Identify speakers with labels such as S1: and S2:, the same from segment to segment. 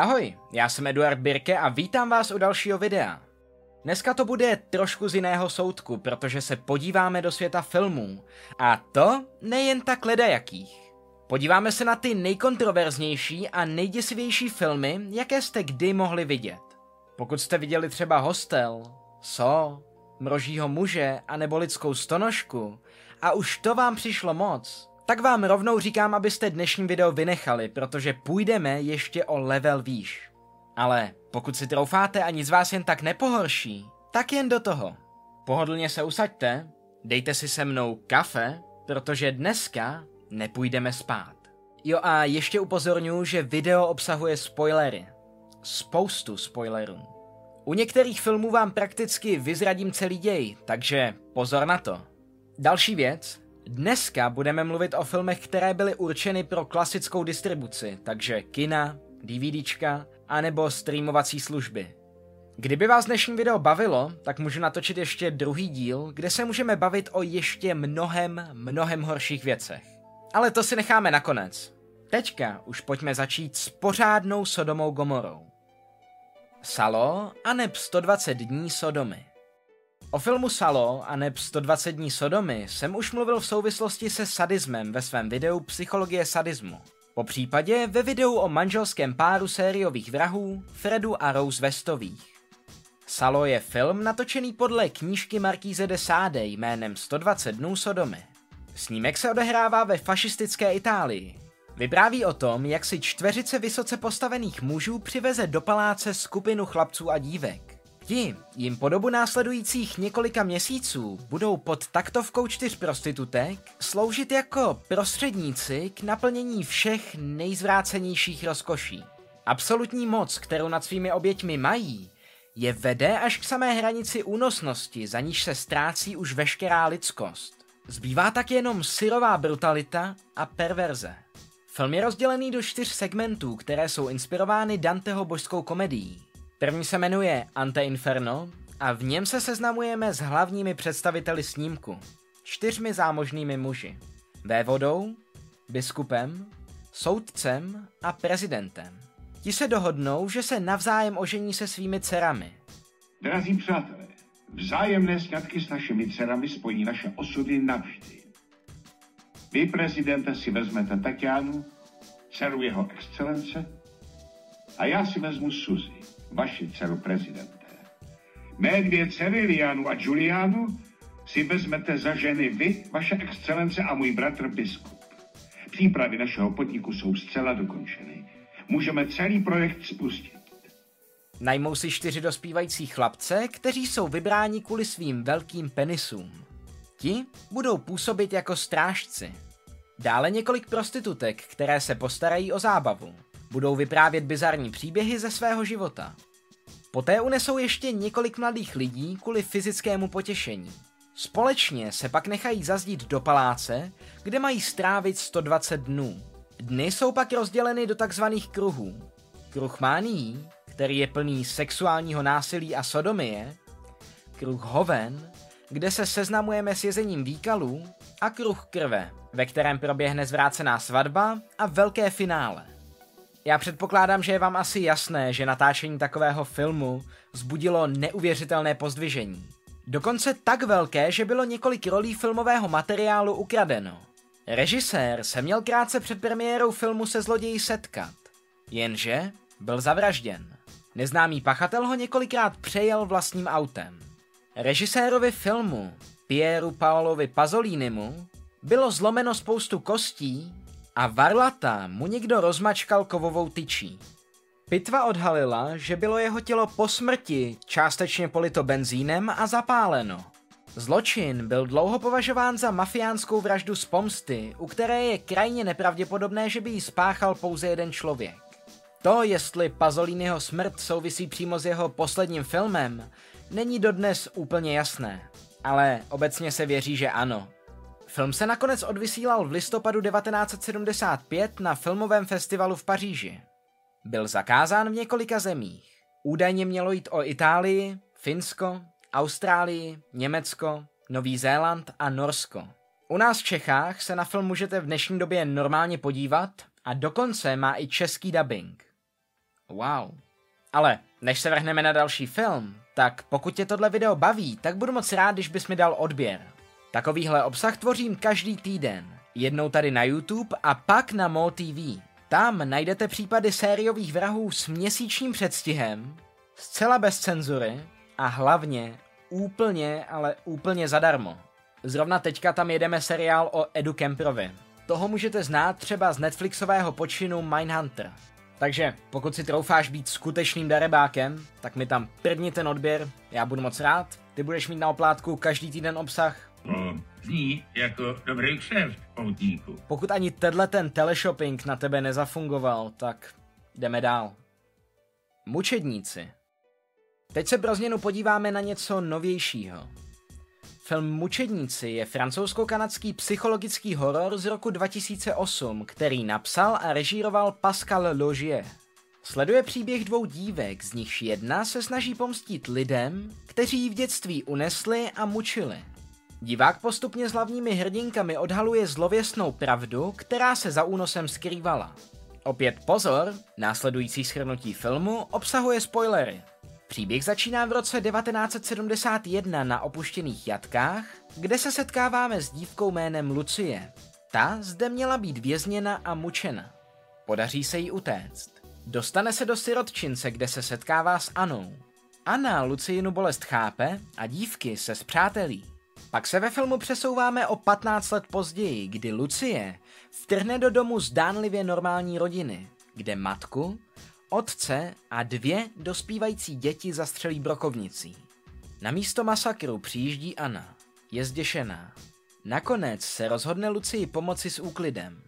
S1: Ahoj, já jsem Eduard Birke a vítám vás u dalšího videa. Dneska to bude trošku z jiného soudku, protože se podíváme do světa filmů. A to nejen tak ledajakých. Podíváme se na ty nejkontroverznější a nejděsivější filmy, jaké jste kdy mohli vidět. Pokud jste viděli třeba Hostel, So, Mrožího muže a nebo Lidskou stonožku a už to vám přišlo moc, tak vám rovnou říkám, abyste dnešní video vynechali, protože půjdeme ještě o level výš. Ale pokud si troufáte a nic vás jen tak nepohorší, tak jen do toho. Pohodlně se usaďte, dejte si se mnou kafe, protože dneska nepůjdeme spát. Jo a ještě upozorňuji, že video obsahuje spoilery. Spoustu spoilerů. U některých filmů vám prakticky vyzradím celý děj, takže pozor na to. Další věc, Dneska budeme mluvit o filmech, které byly určeny pro klasickou distribuci, takže kina, DVDčka, anebo streamovací služby. Kdyby vás dnešní video bavilo, tak můžu natočit ještě druhý díl, kde se můžeme bavit o ještě mnohem, mnohem horších věcech. Ale to si necháme nakonec. Teďka už pojďme začít s pořádnou Sodomou Gomorou. Salo a neb 120 dní Sodomy. O filmu Salo a neb 120 dní Sodomy jsem už mluvil v souvislosti se sadismem ve svém videu Psychologie sadismu. Po případě ve videu o manželském páru sériových vrahů Fredu a Rose Westových. Salo je film natočený podle knížky Markíze de Sade jménem 120 dnů Sodomy. Snímek se odehrává ve fašistické Itálii. Vypráví o tom, jak si čtveřice vysoce postavených mužů přiveze do paláce skupinu chlapců a dívek. Ti jim po dobu následujících několika měsíců budou pod taktovkou čtyř prostitutek sloužit jako prostředníci k naplnění všech nejzvrácenějších rozkoší. Absolutní moc, kterou nad svými oběťmi mají, je vede až k samé hranici únosnosti, za níž se ztrácí už veškerá lidskost. Zbývá tak jenom syrová brutalita a perverze. Film je rozdělený do čtyř segmentů, které jsou inspirovány Danteho božskou komedií. První se jmenuje Ante Inferno a v něm se seznamujeme s hlavními představiteli snímku, čtyřmi zámožnými muži. Vévodou, biskupem, soudcem a prezidentem. Ti se dohodnou, že se navzájem ožení se svými dcerami.
S2: Drazí přátelé, vzájemné sňatky s našimi dcerami spojí naše osudy navždy. Vy, prezidente, si vezmete Tatianu, dceru jeho excelence, a já si vezmu Suzy vaši dceru prezidente. Mé dvě dcery, Lianu a Julianu, si vezmete za ženy vy, vaše excelence a můj bratr biskup. Přípravy našeho podniku jsou zcela dokončeny. Můžeme celý projekt spustit.
S1: Najmou si čtyři dospívající chlapce, kteří jsou vybráni kvůli svým velkým penisům. Ti budou působit jako strážci. Dále několik prostitutek, které se postarají o zábavu. Budou vyprávět bizarní příběhy ze svého života. Poté unesou ještě několik mladých lidí kvůli fyzickému potěšení. Společně se pak nechají zazdít do paláce, kde mají strávit 120 dnů. Dny jsou pak rozděleny do takzvaných kruhů. Kruh mánií, který je plný sexuálního násilí a sodomie, kruh hoven, kde se seznamujeme s jezením výkalů, a kruh krve, ve kterém proběhne zvrácená svatba a velké finále. Já předpokládám, že je vám asi jasné, že natáčení takového filmu zbudilo neuvěřitelné pozdvižení. Dokonce tak velké, že bylo několik rolí filmového materiálu ukradeno. Režisér se měl krátce před premiérou filmu se zloději setkat, jenže byl zavražděn. Neznámý pachatel ho několikrát přejel vlastním autem. Režisérovi filmu, Pieru Paolovi Pazolínimu, bylo zlomeno spoustu kostí a Varlata mu někdo rozmačkal kovovou tyčí. Pitva odhalila, že bylo jeho tělo po smrti částečně polito benzínem a zapáleno. Zločin byl dlouho považován za mafiánskou vraždu z pomsty, u které je krajně nepravděpodobné, že by ji spáchal pouze jeden člověk. To, jestli Pazolínyho smrt souvisí přímo s jeho posledním filmem, není dodnes úplně jasné, ale obecně se věří, že ano. Film se nakonec odvysílal v listopadu 1975 na filmovém festivalu v Paříži. Byl zakázán v několika zemích. Údajně mělo jít o Itálii, Finsko, Austrálii, Německo, Nový Zéland a Norsko. U nás v Čechách se na film můžete v dnešní době normálně podívat a dokonce má i český dubbing. Wow. Ale než se vrhneme na další film, tak pokud tě tohle video baví, tak budu moc rád, když bys mi dal odběr. Takovýhle obsah tvořím každý týden. Jednou tady na YouTube a pak na Mo TV. Tam najdete případy sériových vrahů s měsíčním předstihem, zcela bez cenzury a hlavně úplně, ale úplně zadarmo. Zrovna teďka tam jedeme seriál o Edu Kemprovi. Toho můžete znát třeba z Netflixového počinu Mindhunter. Takže pokud si troufáš být skutečným darebákem, tak mi tam první ten odběr, já budu moc rád. Ty budeš mít na oplátku každý týden obsah.
S3: Zní jako dobrý kšeft, poutníku.
S1: Pokud ani tenhle ten teleshopping na tebe nezafungoval, tak jdeme dál. Mučedníci. Teď se pro změnu podíváme na něco novějšího. Film Mučedníci je francouzsko-kanadský psychologický horor z roku 2008, který napsal a režíroval Pascal Logier. Sleduje příběh dvou dívek, z nichž jedna se snaží pomstit lidem, kteří ji v dětství unesli a mučili. Divák postupně s hlavními hrdinkami odhaluje zlověstnou pravdu, která se za únosem skrývala. Opět pozor, následující schrnutí filmu obsahuje spoilery. Příběh začíná v roce 1971 na opuštěných jatkách, kde se setkáváme s dívkou jménem Lucie. Ta zde měla být vězněna a mučena. Podaří se jí utéct. Dostane se do sirotčince, kde se setkává s Anou. Anna Luciinu bolest chápe a dívky se zpřátelí. Pak se ve filmu přesouváme o 15 let později, kdy Lucie vtrhne do domu zdánlivě normální rodiny, kde matku, otce a dvě dospívající děti zastřelí brokovnicí. Na místo masakru přijíždí Anna. Je zděšená. Nakonec se rozhodne Lucii pomoci s úklidem.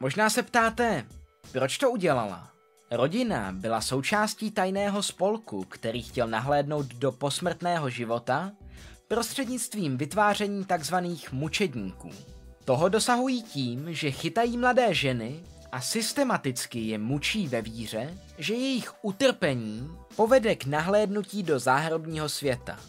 S1: Možná se ptáte, proč to udělala? Rodina byla součástí tajného spolku, který chtěl nahlédnout do posmrtného života prostřednictvím vytváření tzv. mučedníků. Toho dosahují tím, že chytají mladé ženy a systematicky je mučí ve víře, že jejich utrpení povede k nahlédnutí do záhrobního světa.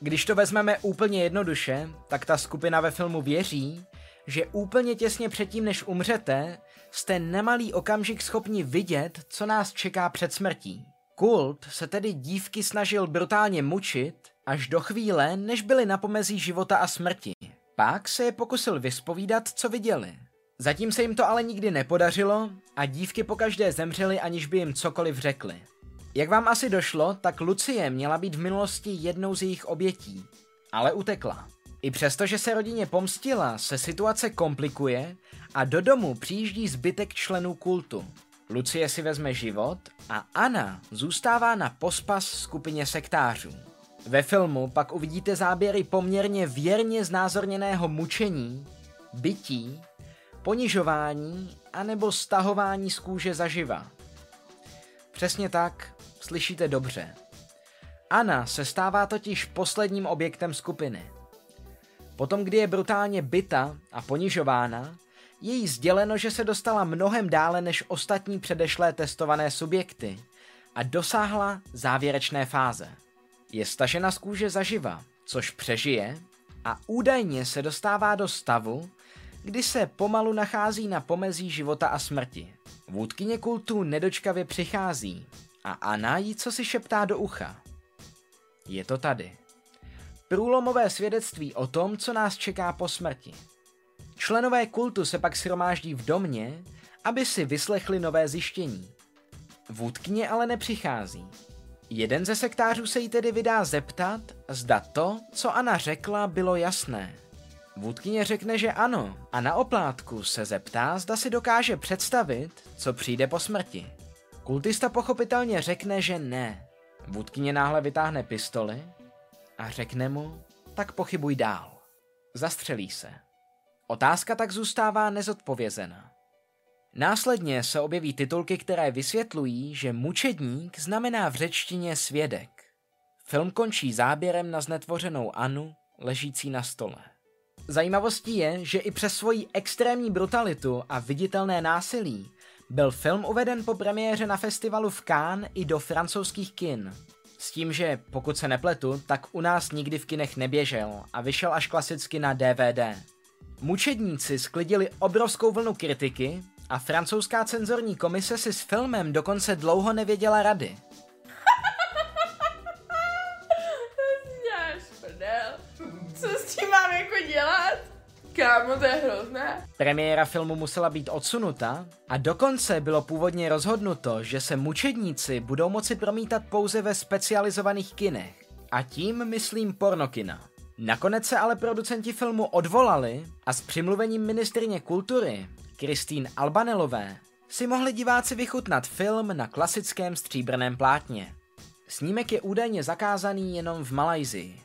S1: Když to vezmeme úplně jednoduše, tak ta skupina ve filmu věří, že úplně těsně předtím, než umřete, jste nemalý okamžik schopni vidět, co nás čeká před smrtí. Kult se tedy dívky snažil brutálně mučit až do chvíle, než byly na pomezí života a smrti. Pak se je pokusil vyspovídat, co viděli. Zatím se jim to ale nikdy nepodařilo a dívky pokaždé zemřely, aniž by jim cokoliv řekli. Jak vám asi došlo, tak Lucie měla být v minulosti jednou z jejich obětí, ale utekla. I přesto, že se rodině pomstila, se situace komplikuje a do domu přijíždí zbytek členů kultu. Lucie si vezme život a Anna zůstává na pospas skupině sektářů. Ve filmu pak uvidíte záběry poměrně věrně znázorněného mučení, bytí, ponižování anebo stahování z kůže zaživa. Přesně tak, slyšíte dobře. Anna se stává totiž posledním objektem skupiny. Potom, kdy je brutálně byta a ponižována, je jí sděleno, že se dostala mnohem dále než ostatní předešlé testované subjekty a dosáhla závěrečné fáze. Je stažena z kůže zaživa, což přežije a údajně se dostává do stavu, kdy se pomalu nachází na pomezí života a smrti. Vůdkyně kultu nedočkavě přichází a Anna jí co si šeptá do ucha. Je to tady. Průlomové svědectví o tom, co nás čeká po smrti. Členové kultu se pak shromáždí v domě, aby si vyslechli nové zjištění. Vůdkyně ale nepřichází. Jeden ze sektářů se jí tedy vydá zeptat, zda to, co Anna řekla, bylo jasné. Vůdkyně řekne, že ano a na oplátku se zeptá, zda si dokáže představit, co přijde po smrti. Kultista pochopitelně řekne, že ne. Vůdkyně náhle vytáhne pistoli a řekne mu, tak pochybuj dál. Zastřelí se. Otázka tak zůstává nezodpovězena. Následně se objeví titulky, které vysvětlují, že mučedník znamená v řečtině svědek. Film končí záběrem na znetvořenou Anu, ležící na stole. Zajímavostí je, že i přes svoji extrémní brutalitu a viditelné násilí byl film uveden po premiéře na festivalu v Cannes i do francouzských kin. S tím, že pokud se nepletu, tak u nás nikdy v kinech neběžel a vyšel až klasicky na DVD. Mučedníci sklidili obrovskou vlnu kritiky a francouzská cenzorní komise si s filmem dokonce dlouho nevěděla rady.
S4: Co s tím mám jako dělat? Kámo, to je hrozné.
S1: Premiéra filmu musela být odsunuta a dokonce bylo původně rozhodnuto, že se mučedníci budou moci promítat pouze ve specializovaných kinech. A tím myslím pornokina. Nakonec se ale producenti filmu odvolali a s přimluvením ministrině kultury, Kristýn Albanelové, si mohli diváci vychutnat film na klasickém stříbrném plátně. Snímek je údajně zakázaný jenom v Malajzii.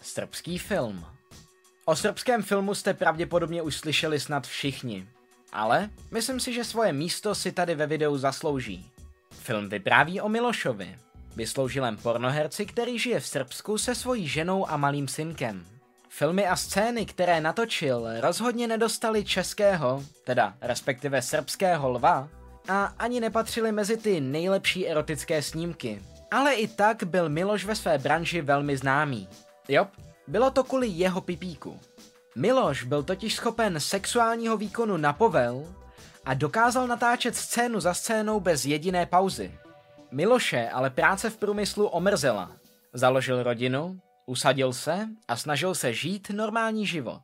S1: Srbský film O srbském filmu jste pravděpodobně už slyšeli snad všichni, ale myslím si, že svoje místo si tady ve videu zaslouží. Film vypráví o Milošovi, vysloužilém pornoherci, který žije v Srbsku se svojí ženou a malým synkem. Filmy a scény, které natočil, rozhodně nedostali českého, teda respektive srbského lva, a ani nepatřili mezi ty nejlepší erotické snímky. Ale i tak byl Miloš ve své branži velmi známý. Jo, bylo to kvůli jeho pipíku. Miloš byl totiž schopen sexuálního výkonu na povel a dokázal natáčet scénu za scénou bez jediné pauzy. Miloše ale práce v průmyslu omrzela. Založil rodinu, usadil se a snažil se žít normální život.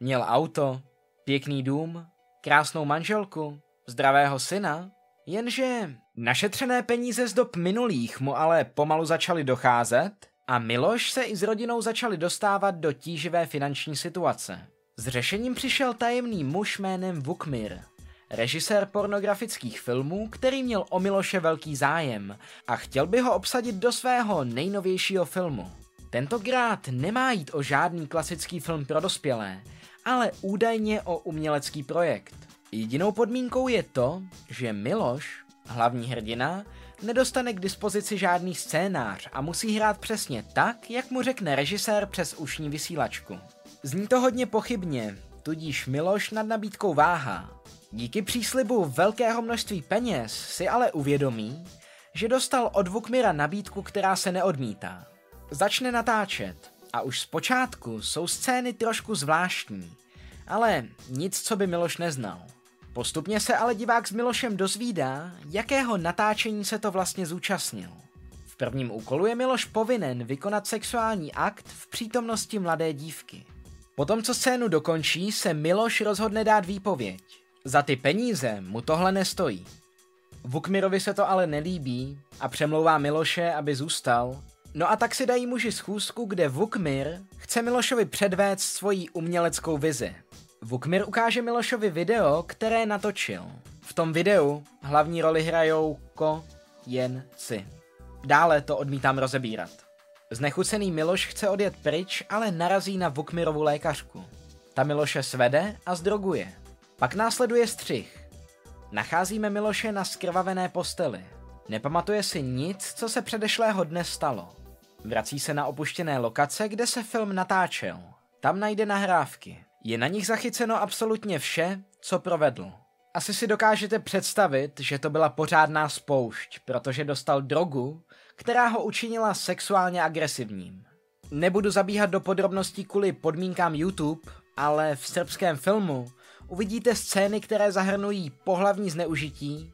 S1: Měl auto, pěkný dům, krásnou manželku, zdravého syna, jenže našetřené peníze z dob minulých mu ale pomalu začaly docházet a Miloš se i s rodinou začali dostávat do tíživé finanční situace. S řešením přišel tajemný muž jménem Vukmir, režisér pornografických filmů, který měl o Miloše velký zájem a chtěl by ho obsadit do svého nejnovějšího filmu. Tentokrát nemá jít o žádný klasický film pro dospělé, ale údajně o umělecký projekt. Jedinou podmínkou je to, že Miloš, hlavní hrdina, nedostane k dispozici žádný scénář a musí hrát přesně tak, jak mu řekne režisér přes ušní vysílačku. Zní to hodně pochybně, tudíž Miloš nad nabídkou váhá. Díky příslibu velkého množství peněz si ale uvědomí, že dostal od Vukmira nabídku, která se neodmítá. Začne natáčet a už zpočátku jsou scény trošku zvláštní, ale nic, co by Miloš neznal. Postupně se ale divák s Milošem dozvídá, jakého natáčení se to vlastně zúčastnil. V prvním úkolu je Miloš povinen vykonat sexuální akt v přítomnosti mladé dívky. Potom, co scénu dokončí, se Miloš rozhodne dát výpověď. Za ty peníze mu tohle nestojí. Vukmirovi se to ale nelíbí a přemlouvá Miloše, aby zůstal. No a tak si dají muži schůzku, kde Vukmir chce Milošovi předvést svoji uměleckou vizi. Vukmir ukáže Milošovi video, které natočil. V tom videu hlavní roli hrajou ko, jen, ci. Dále to odmítám rozebírat. Znechucený Miloš chce odjet pryč, ale narazí na Vukmirovu lékařku. Ta Miloše svede a zdroguje. Pak následuje střih. Nacházíme Miloše na skrvavené posteli. Nepamatuje si nic, co se předešlého dne stalo. Vrací se na opuštěné lokace, kde se film natáčel. Tam najde nahrávky. Je na nich zachyceno absolutně vše, co provedl. Asi si dokážete představit, že to byla pořádná spoušť, protože dostal drogu, která ho učinila sexuálně agresivním. Nebudu zabíhat do podrobností kvůli podmínkám YouTube, ale v srbském filmu uvidíte scény, které zahrnují pohlavní zneužití,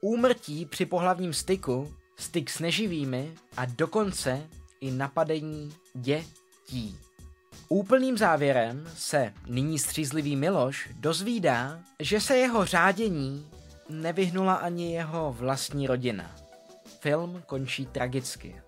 S1: úmrtí při pohlavním styku, styk s neživými a dokonce i napadení dětí. Úplným závěrem se nyní střízlivý Miloš dozvídá, že se jeho řádění nevyhnula ani jeho vlastní rodina. Film končí tragicky.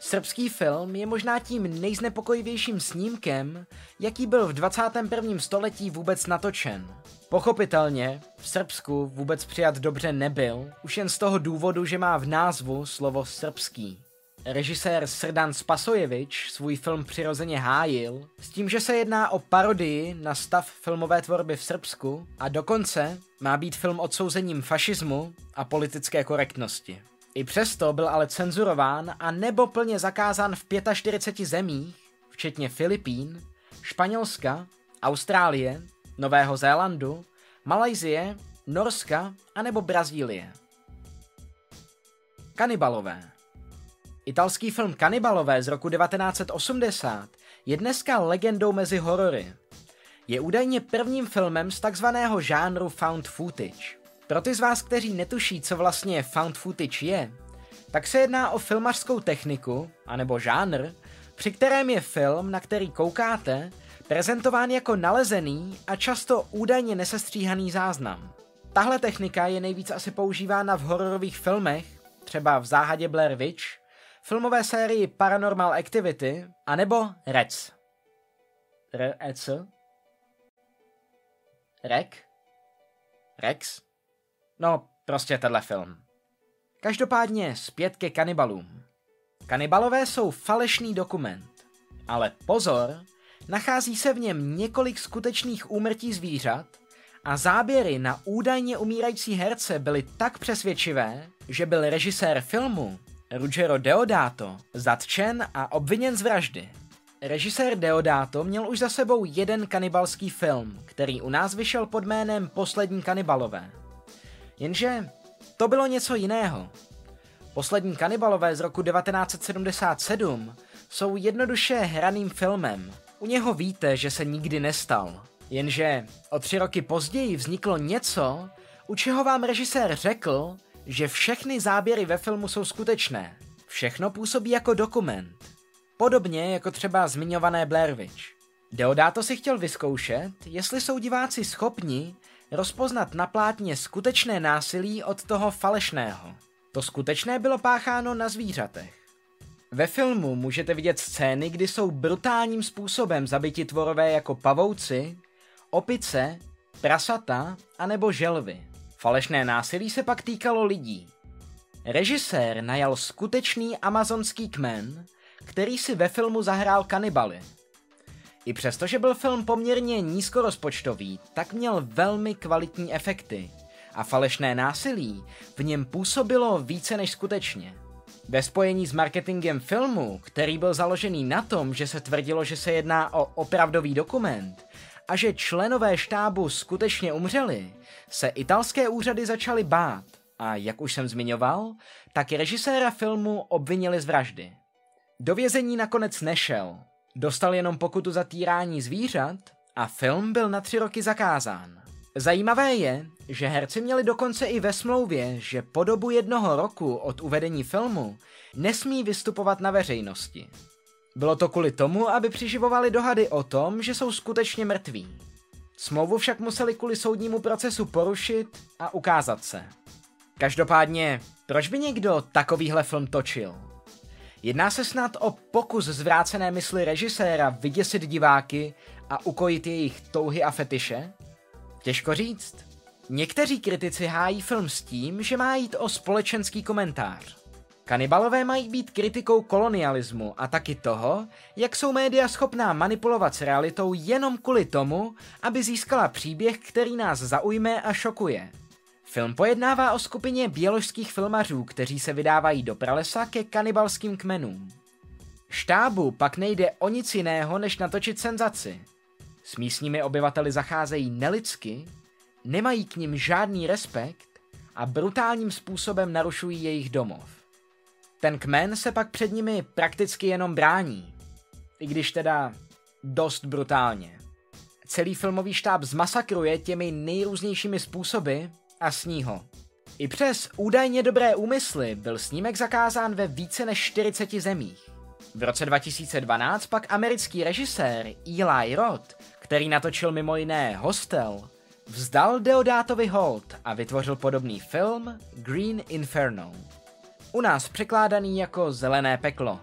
S1: Srbský film je možná tím nejznepokojivějším snímkem, jaký byl v 21. století vůbec natočen. Pochopitelně, v Srbsku vůbec přijat dobře nebyl, už jen z toho důvodu, že má v názvu slovo srbský. Režisér Srdan Spasojevič svůj film přirozeně hájil, s tím, že se jedná o parodii na stav filmové tvorby v Srbsku a dokonce má být film odsouzením fašismu a politické korektnosti. I přesto byl ale cenzurován a nebo plně zakázán v 45 zemích, včetně Filipín, Španělska, Austrálie, Nového Zélandu, Malajzie, Norska a nebo Brazílie. Kanibalové Italský film Kanibalové z roku 1980 je dneska legendou mezi horory. Je údajně prvním filmem z takzvaného žánru found footage. Pro ty z vás, kteří netuší, co vlastně found footage je, tak se jedná o filmařskou techniku, anebo žánr, při kterém je film, na který koukáte, prezentován jako nalezený a často údajně nesestříhaný záznam. Tahle technika je nejvíc asi používána v hororových filmech, třeba v záhadě Blair Witch, filmové sérii Paranormal Activity, anebo Rec. Rec? Rek? Rex? No, prostě tenhle film. Každopádně zpět ke kanibalům. Kanibalové jsou falešný dokument. Ale pozor, nachází se v něm několik skutečných úmrtí zvířat a záběry na údajně umírající herce byly tak přesvědčivé, že byl režisér filmu Ruggero Deodato zatčen a obviněn z vraždy. Režisér Deodato měl už za sebou jeden kanibalský film, který u nás vyšel pod jménem Poslední kanibalové. Jenže to bylo něco jiného. Poslední kanibalové z roku 1977 jsou jednoduše hraným filmem. U něho víte, že se nikdy nestal. Jenže o tři roky později vzniklo něco, u čeho vám režisér řekl, že všechny záběry ve filmu jsou skutečné. Všechno působí jako dokument. Podobně jako třeba zmiňované Blair Witch. Deodato si chtěl vyzkoušet, jestli jsou diváci schopni rozpoznat na plátně skutečné násilí od toho falešného. To skutečné bylo pácháno na zvířatech. Ve filmu můžete vidět scény, kdy jsou brutálním způsobem zabiti tvorové jako pavouci, opice, prasata anebo želvy. Falešné násilí se pak týkalo lidí. Režisér najal skutečný amazonský kmen, který si ve filmu zahrál kanibaly. I přesto, že byl film poměrně nízkorozpočtový, tak měl velmi kvalitní efekty a falešné násilí v něm působilo více než skutečně. Ve spojení s marketingem filmu, který byl založený na tom, že se tvrdilo, že se jedná o opravdový dokument a že členové štábu skutečně umřeli, se italské úřady začaly bát a jak už jsem zmiňoval, tak režiséra filmu obvinili z vraždy. Do vězení nakonec nešel, dostal jenom pokutu za týrání zvířat a film byl na tři roky zakázán. Zajímavé je, že herci měli dokonce i ve smlouvě, že po dobu jednoho roku od uvedení filmu nesmí vystupovat na veřejnosti. Bylo to kvůli tomu, aby přiživovali dohady o tom, že jsou skutečně mrtví. Smlouvu však museli kvůli soudnímu procesu porušit a ukázat se. Každopádně, proč by někdo takovýhle film točil? Jedná se snad o pokus zvrácené mysli režiséra vyděsit diváky a ukojit jejich touhy a fetiše? Těžko říct. Někteří kritici hájí film s tím, že má jít o společenský komentář. Kanibalové mají být kritikou kolonialismu a taky toho, jak jsou média schopná manipulovat s realitou jenom kvůli tomu, aby získala příběh, který nás zaujme a šokuje. Film pojednává o skupině běložských filmařů, kteří se vydávají do pralesa ke kanibalským kmenům. Štábu pak nejde o nic jiného, než natočit senzaci. S místními obyvateli zacházejí nelidsky, nemají k nim žádný respekt a brutálním způsobem narušují jejich domov. Ten kmen se pak před nimi prakticky jenom brání, i když teda dost brutálně. Celý filmový štáb zmasakruje těmi nejrůznějšími způsoby a sní ho. I přes údajně dobré úmysly byl snímek zakázán ve více než 40 zemích. V roce 2012 pak americký režisér Eli Roth, který natočil mimo jiné Hostel, vzdal Deodátovi hold a vytvořil podobný film Green Inferno. U nás překládaný jako Zelené peklo.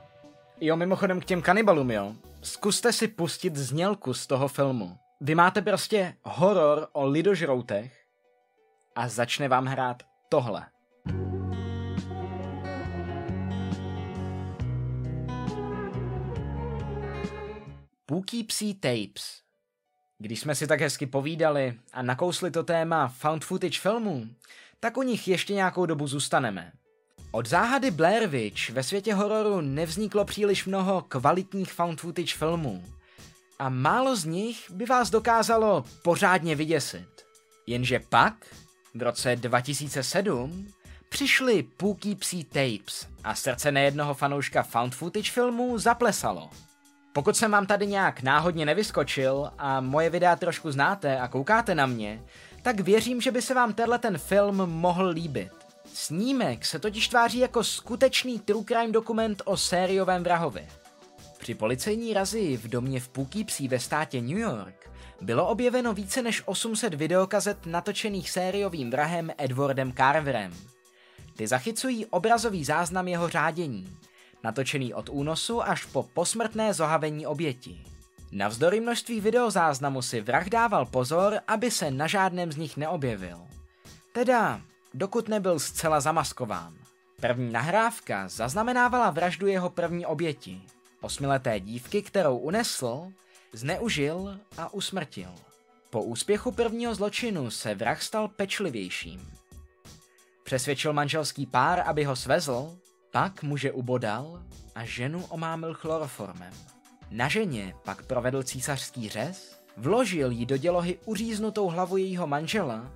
S1: Jo, mimochodem k těm kanibalům, jo. Zkuste si pustit znělku z toho filmu. Vy máte prostě horor o lidožroutech a začne vám hrát tohle. Půký psí tapes. Když jsme si tak hezky povídali a nakousli to téma found footage filmů, tak u nich ještě nějakou dobu zůstaneme. Od záhady Blair Witch ve světě hororu nevzniklo příliš mnoho kvalitních found footage filmů a málo z nich by vás dokázalo pořádně vyděsit. Jenže pak v roce 2007 přišly Pookie Psí Tapes a srdce nejednoho fanouška found footage filmů zaplesalo. Pokud jsem vám tady nějak náhodně nevyskočil a moje videa trošku znáte a koukáte na mě, tak věřím, že by se vám tenhle ten film mohl líbit. Snímek se totiž tváří jako skutečný true crime dokument o sériovém vrahovi. Při policejní razi v domě v Poughkeepsie ve státě New York bylo objeveno více než 800 videokazet natočených sériovým vrahem Edwardem Carverem. Ty zachycují obrazový záznam jeho řádění, natočený od únosu až po posmrtné zohavení oběti. Navzdory množství videozáznamu si vrah dával pozor, aby se na žádném z nich neobjevil. Teda, dokud nebyl zcela zamaskován. První nahrávka zaznamenávala vraždu jeho první oběti, osmileté dívky, kterou unesl, zneužil a usmrtil. Po úspěchu prvního zločinu se vrah stal pečlivějším. Přesvědčil manželský pár, aby ho svezl, pak muže ubodal a ženu omámil chloroformem. Na ženě pak provedl císařský řez, vložil jí do dělohy uříznutou hlavu jejího manžela,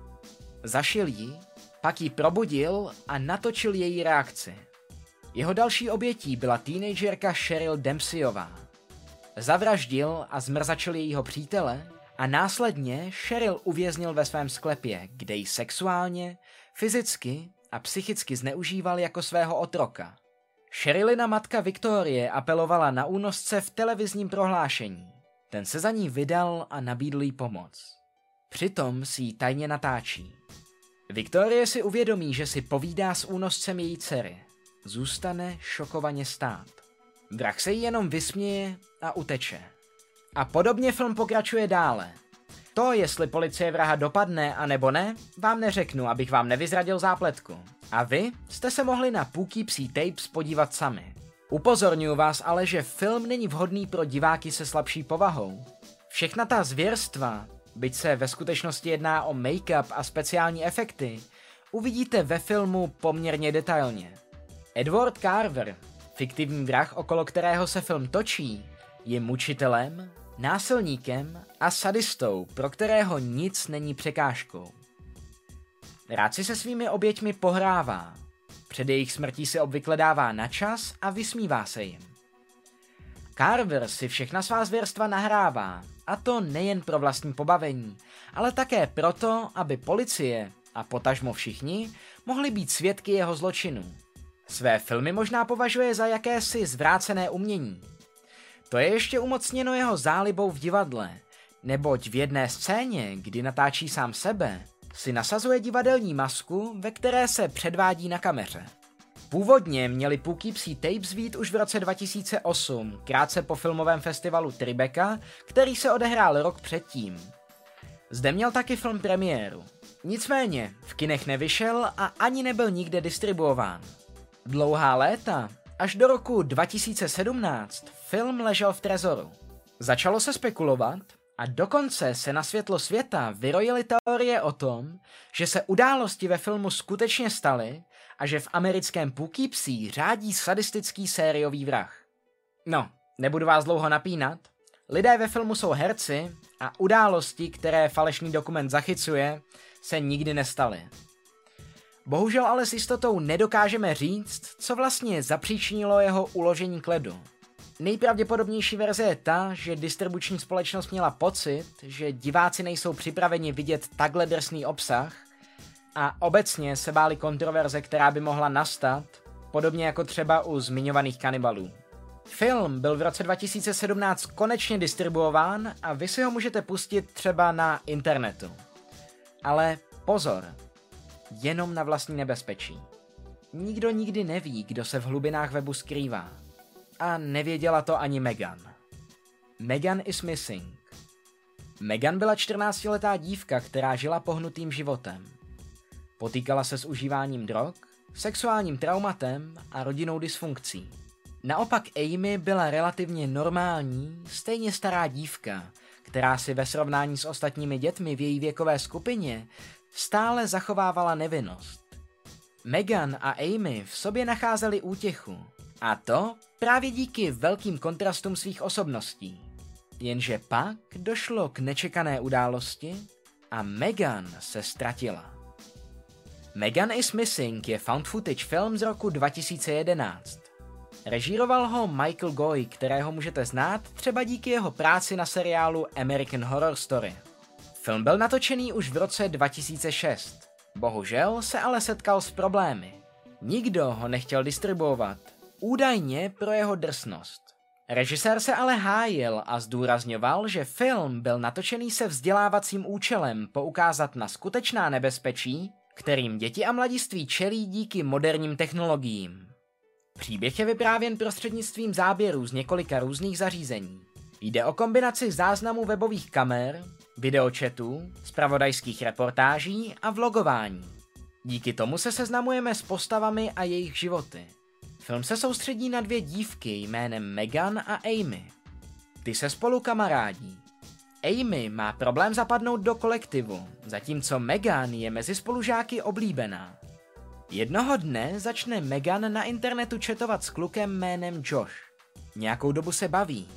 S1: zašil ji, pak ji probudil a natočil její reakci. Jeho další obětí byla teenagerka Cheryl Dempseyová. Zavraždil a zmrzačil jejího přítele a následně Cheryl uvěznil ve svém sklepě, kde ji sexuálně, fyzicky a psychicky zneužíval jako svého otroka. Sherilina matka Viktorie apelovala na únosce v televizním prohlášení. Ten se za ní vydal a nabídl jí pomoc. Přitom si ji tajně natáčí. Viktorie si uvědomí, že si povídá s únoscem její dcery. Zůstane šokovaně stát. Vrah se jí jenom vysměje a uteče. A podobně film pokračuje dále. To, jestli policie vraha dopadne a nebo ne, vám neřeknu, abych vám nevyzradil zápletku. A vy jste se mohli na Poughkeepsie Tapes podívat sami. Upozorňuji vás ale, že film není vhodný pro diváky se slabší povahou. Všechna ta zvěrstva, byť se ve skutečnosti jedná o make-up a speciální efekty, uvidíte ve filmu poměrně detailně. Edward Carver, fiktivní vrah, okolo kterého se film točí, je mučitelem, násilníkem a sadistou, pro kterého nic není překážkou. Rád si se svými oběťmi pohrává. Před jejich smrtí se obvykle dává na čas a vysmívá se jim. Carver si všechna svá zvěrstva nahrává, a to nejen pro vlastní pobavení, ale také proto, aby policie a potažmo všichni mohli být svědky jeho zločinů. Své filmy možná považuje za jakési zvrácené umění. To je ještě umocněno jeho zálibou v divadle, neboť v jedné scéně, kdy natáčí sám sebe, si nasazuje divadelní masku, ve které se předvádí na kameře. Původně měli Poughkeepsie Tapes vít už v roce 2008, krátce po filmovém festivalu Tribeca, který se odehrál rok předtím. Zde měl taky film premiéru. Nicméně, v kinech nevyšel a ani nebyl nikde distribuován. Dlouhá léta, až do roku 2017, film ležel v trezoru. Začalo se spekulovat, a dokonce se na světlo světa vyrojily teorie o tom, že se události ve filmu skutečně staly a že v americkém Poughkeepsie řádí sadistický sériový vrah. No, nebudu vás dlouho napínat. Lidé ve filmu jsou herci a události, které falešný dokument zachycuje, se nikdy nestaly. Bohužel ale s jistotou nedokážeme říct, co vlastně zapříčinilo jeho uložení k ledu. Nejpravděpodobnější verze je ta, že distribuční společnost měla pocit, že diváci nejsou připraveni vidět takhle drsný obsah a obecně se báli kontroverze, která by mohla nastat, podobně jako třeba u zmiňovaných kanibalů. Film byl v roce 2017 konečně distribuován a vy si ho můžete pustit třeba na internetu. Ale pozor, jenom na vlastní nebezpečí. Nikdo nikdy neví, kdo se v hlubinách webu skrývá. A nevěděla to ani Megan. Megan is missing. Megan byla 14-letá dívka, která žila pohnutým životem. Potýkala se s užíváním drog, sexuálním traumatem a rodinou dysfunkcí. Naopak Amy byla relativně normální, stejně stará dívka, která si ve srovnání s ostatními dětmi v její věkové skupině stále zachovávala nevinnost. Megan a Amy v sobě nacházeli útěchu. A to právě díky velkým kontrastům svých osobností. Jenže pak došlo k nečekané události a Megan se ztratila. Megan is Missing je found footage film z roku 2011. Režíroval ho Michael Goy, kterého můžete znát třeba díky jeho práci na seriálu American Horror Story. Film byl natočený už v roce 2006. Bohužel se ale setkal s problémy. Nikdo ho nechtěl distribuovat, údajně pro jeho drsnost. Režisér se ale hájil a zdůrazňoval, že film byl natočený se vzdělávacím účelem poukázat na skutečná nebezpečí, kterým děti a mladiství čelí díky moderním technologiím. Příběh je vyprávěn prostřednictvím záběrů z několika různých zařízení. Jde o kombinaci záznamů webových kamer, videočetů, spravodajských reportáží a vlogování. Díky tomu se seznamujeme s postavami a jejich životy. Film se soustředí na dvě dívky jménem Megan a Amy. Ty se spolu kamarádí. Amy má problém zapadnout do kolektivu, zatímco Megan je mezi spolužáky oblíbená. Jednoho dne začne Megan na internetu četovat s klukem jménem Josh. Nějakou dobu se baví.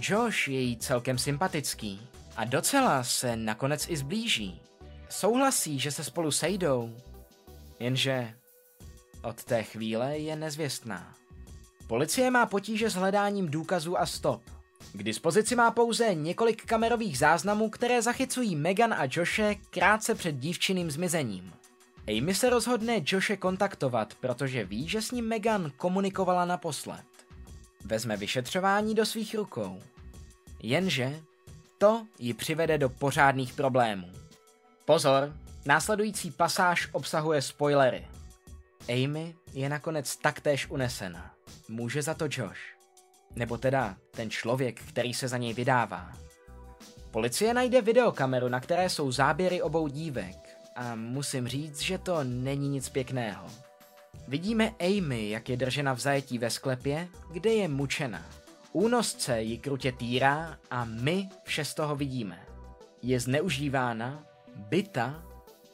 S1: Josh je jí celkem sympatický a docela se nakonec i zblíží. Souhlasí, že se spolu sejdou, jenže od té chvíle je nezvěstná. Policie má potíže s hledáním důkazů a stop. K dispozici má pouze několik kamerových záznamů, které zachycují Megan a Joshe krátce před dívčiným zmizením. Amy se rozhodne Joshe kontaktovat, protože ví, že s ním Megan komunikovala naposled. Vezme vyšetřování do svých rukou. Jenže to ji přivede do pořádných problémů. Pozor, následující pasáž obsahuje spoilery. Amy je nakonec taktéž unesena. Může za to Josh. Nebo teda ten člověk, který se za něj vydává. Policie najde videokameru, na které jsou záběry obou dívek a musím říct, že to není nic pěkného. Vidíme Amy, jak je držena v zajetí ve sklepě, kde je mučena. Únosce ji krutě týrá a my vše z toho vidíme. Je zneužívána, byta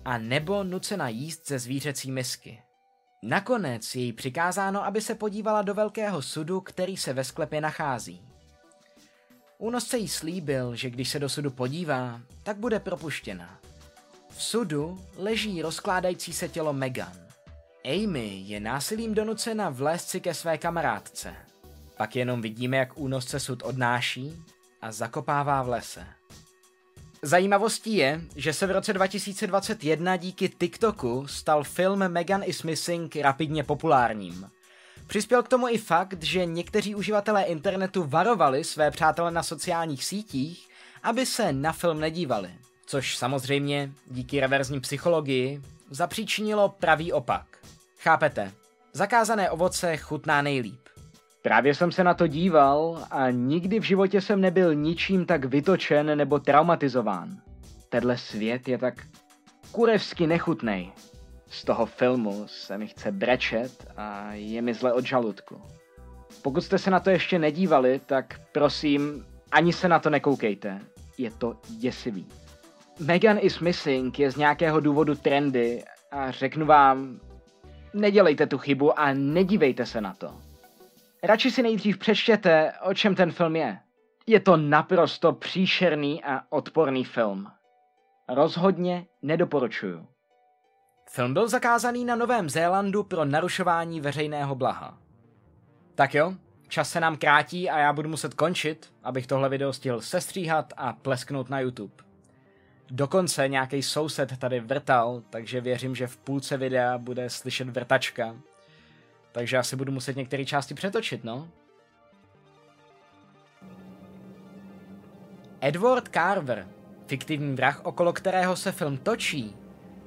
S1: a nebo nucena jíst ze zvířecí misky. Nakonec je jí přikázáno, aby se podívala do velkého sudu, který se ve sklepě nachází. Únosce jí slíbil, že když se do sudu podívá, tak bude propuštěna. V sudu leží rozkládající se tělo Megan. Amy je násilím donucena vlézt si ke své kamarádce. Pak jenom vidíme, jak únosce sud odnáší a zakopává v lese. Zajímavostí je, že se v roce 2021 díky TikToku stal film Megan is Missing rapidně populárním. Přispěl k tomu i fakt, že někteří uživatelé internetu varovali své přátele na sociálních sítích, aby se na film nedívali. Což samozřejmě díky reverzní psychologii zapříčinilo pravý opak. Chápete? Zakázané ovoce chutná nejlíp. Právě jsem se na to díval a nikdy v životě jsem nebyl ničím tak vytočen nebo traumatizován. Tenhle svět je tak kurevsky nechutnej. Z toho filmu se mi chce brečet a je mi zle od žaludku. Pokud jste se na to ještě nedívali, tak prosím, ani se na to nekoukejte. Je to děsivý. Megan is Missing je z nějakého důvodu trendy a řeknu vám, nedělejte tu chybu a nedívejte se na to. Radši si nejdřív přečtěte, o čem ten film je. Je to naprosto příšerný a odporný film. Rozhodně nedoporučuju. Film byl zakázaný na Novém Zélandu pro narušování veřejného blaha. Tak jo, čas se nám krátí a já budu muset končit, abych tohle video stihl sestříhat a plesknout na YouTube. Dokonce nějaký soused tady vrtal, takže věřím, že v půlce videa bude slyšet vrtačka, takže asi budu muset některé části přetočit, no. Edward Carver, fiktivní vrah, okolo kterého se film točí,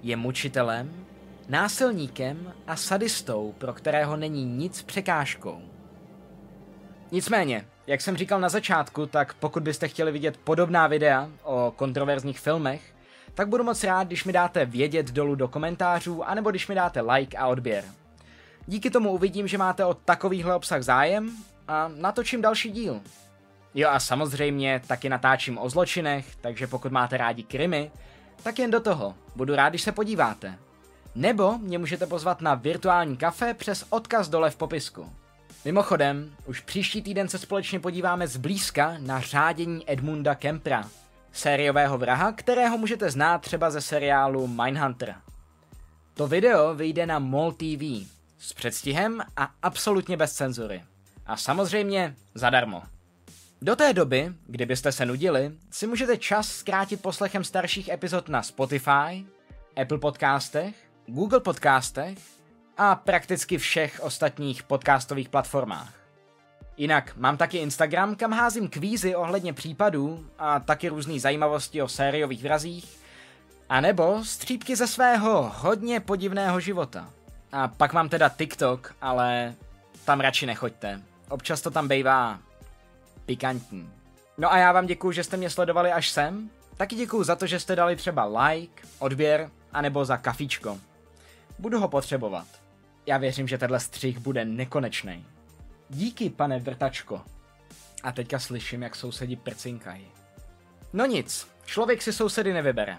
S1: je mučitelem, násilníkem a sadistou, pro kterého není nic překážkou. Nicméně, jak jsem říkal na začátku, tak pokud byste chtěli vidět podobná videa o kontroverzních filmech, tak budu moc rád, když mi dáte vědět dolů do komentářů, anebo když mi dáte like a odběr. Díky tomu uvidím, že máte o takovýhle obsah zájem a natočím další díl. Jo a samozřejmě taky natáčím o zločinech, takže pokud máte rádi krimi, tak jen do toho. Budu rád, když se podíváte. Nebo mě můžete pozvat na virtuální kafe přes odkaz dole v popisku. Mimochodem, už příští týden se společně podíváme zblízka na řádění Edmunda Kempra, sériového vraha, kterého můžete znát třeba ze seriálu Mindhunter. To video vyjde na MOL TV, s předstihem a absolutně bez cenzury. A samozřejmě zadarmo. Do té doby, kdybyste se nudili, si můžete čas zkrátit poslechem starších epizod na Spotify, Apple podcastech, Google podcastech a prakticky všech ostatních podcastových platformách. Jinak mám taky Instagram, kam házím kvízy ohledně případů a taky různé zajímavosti o sériových vrazích, a nebo střípky ze svého hodně podivného života. A pak mám teda TikTok, ale tam radši nechoďte. Občas to tam bejvá pikantní. No a já vám děkuju, že jste mě sledovali až sem. Taky děkuju za to, že jste dali třeba like, odběr, anebo za kafíčko. Budu ho potřebovat. Já věřím, že tenhle střih bude nekonečný. Díky, pane vrtačko. A teďka slyším, jak sousedi prcinkají. No nic, člověk si sousedy nevybere.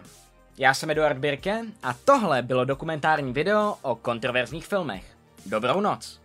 S1: Já jsem Eduard Birke a tohle bylo dokumentární video o kontroverzních filmech. Dobrou noc.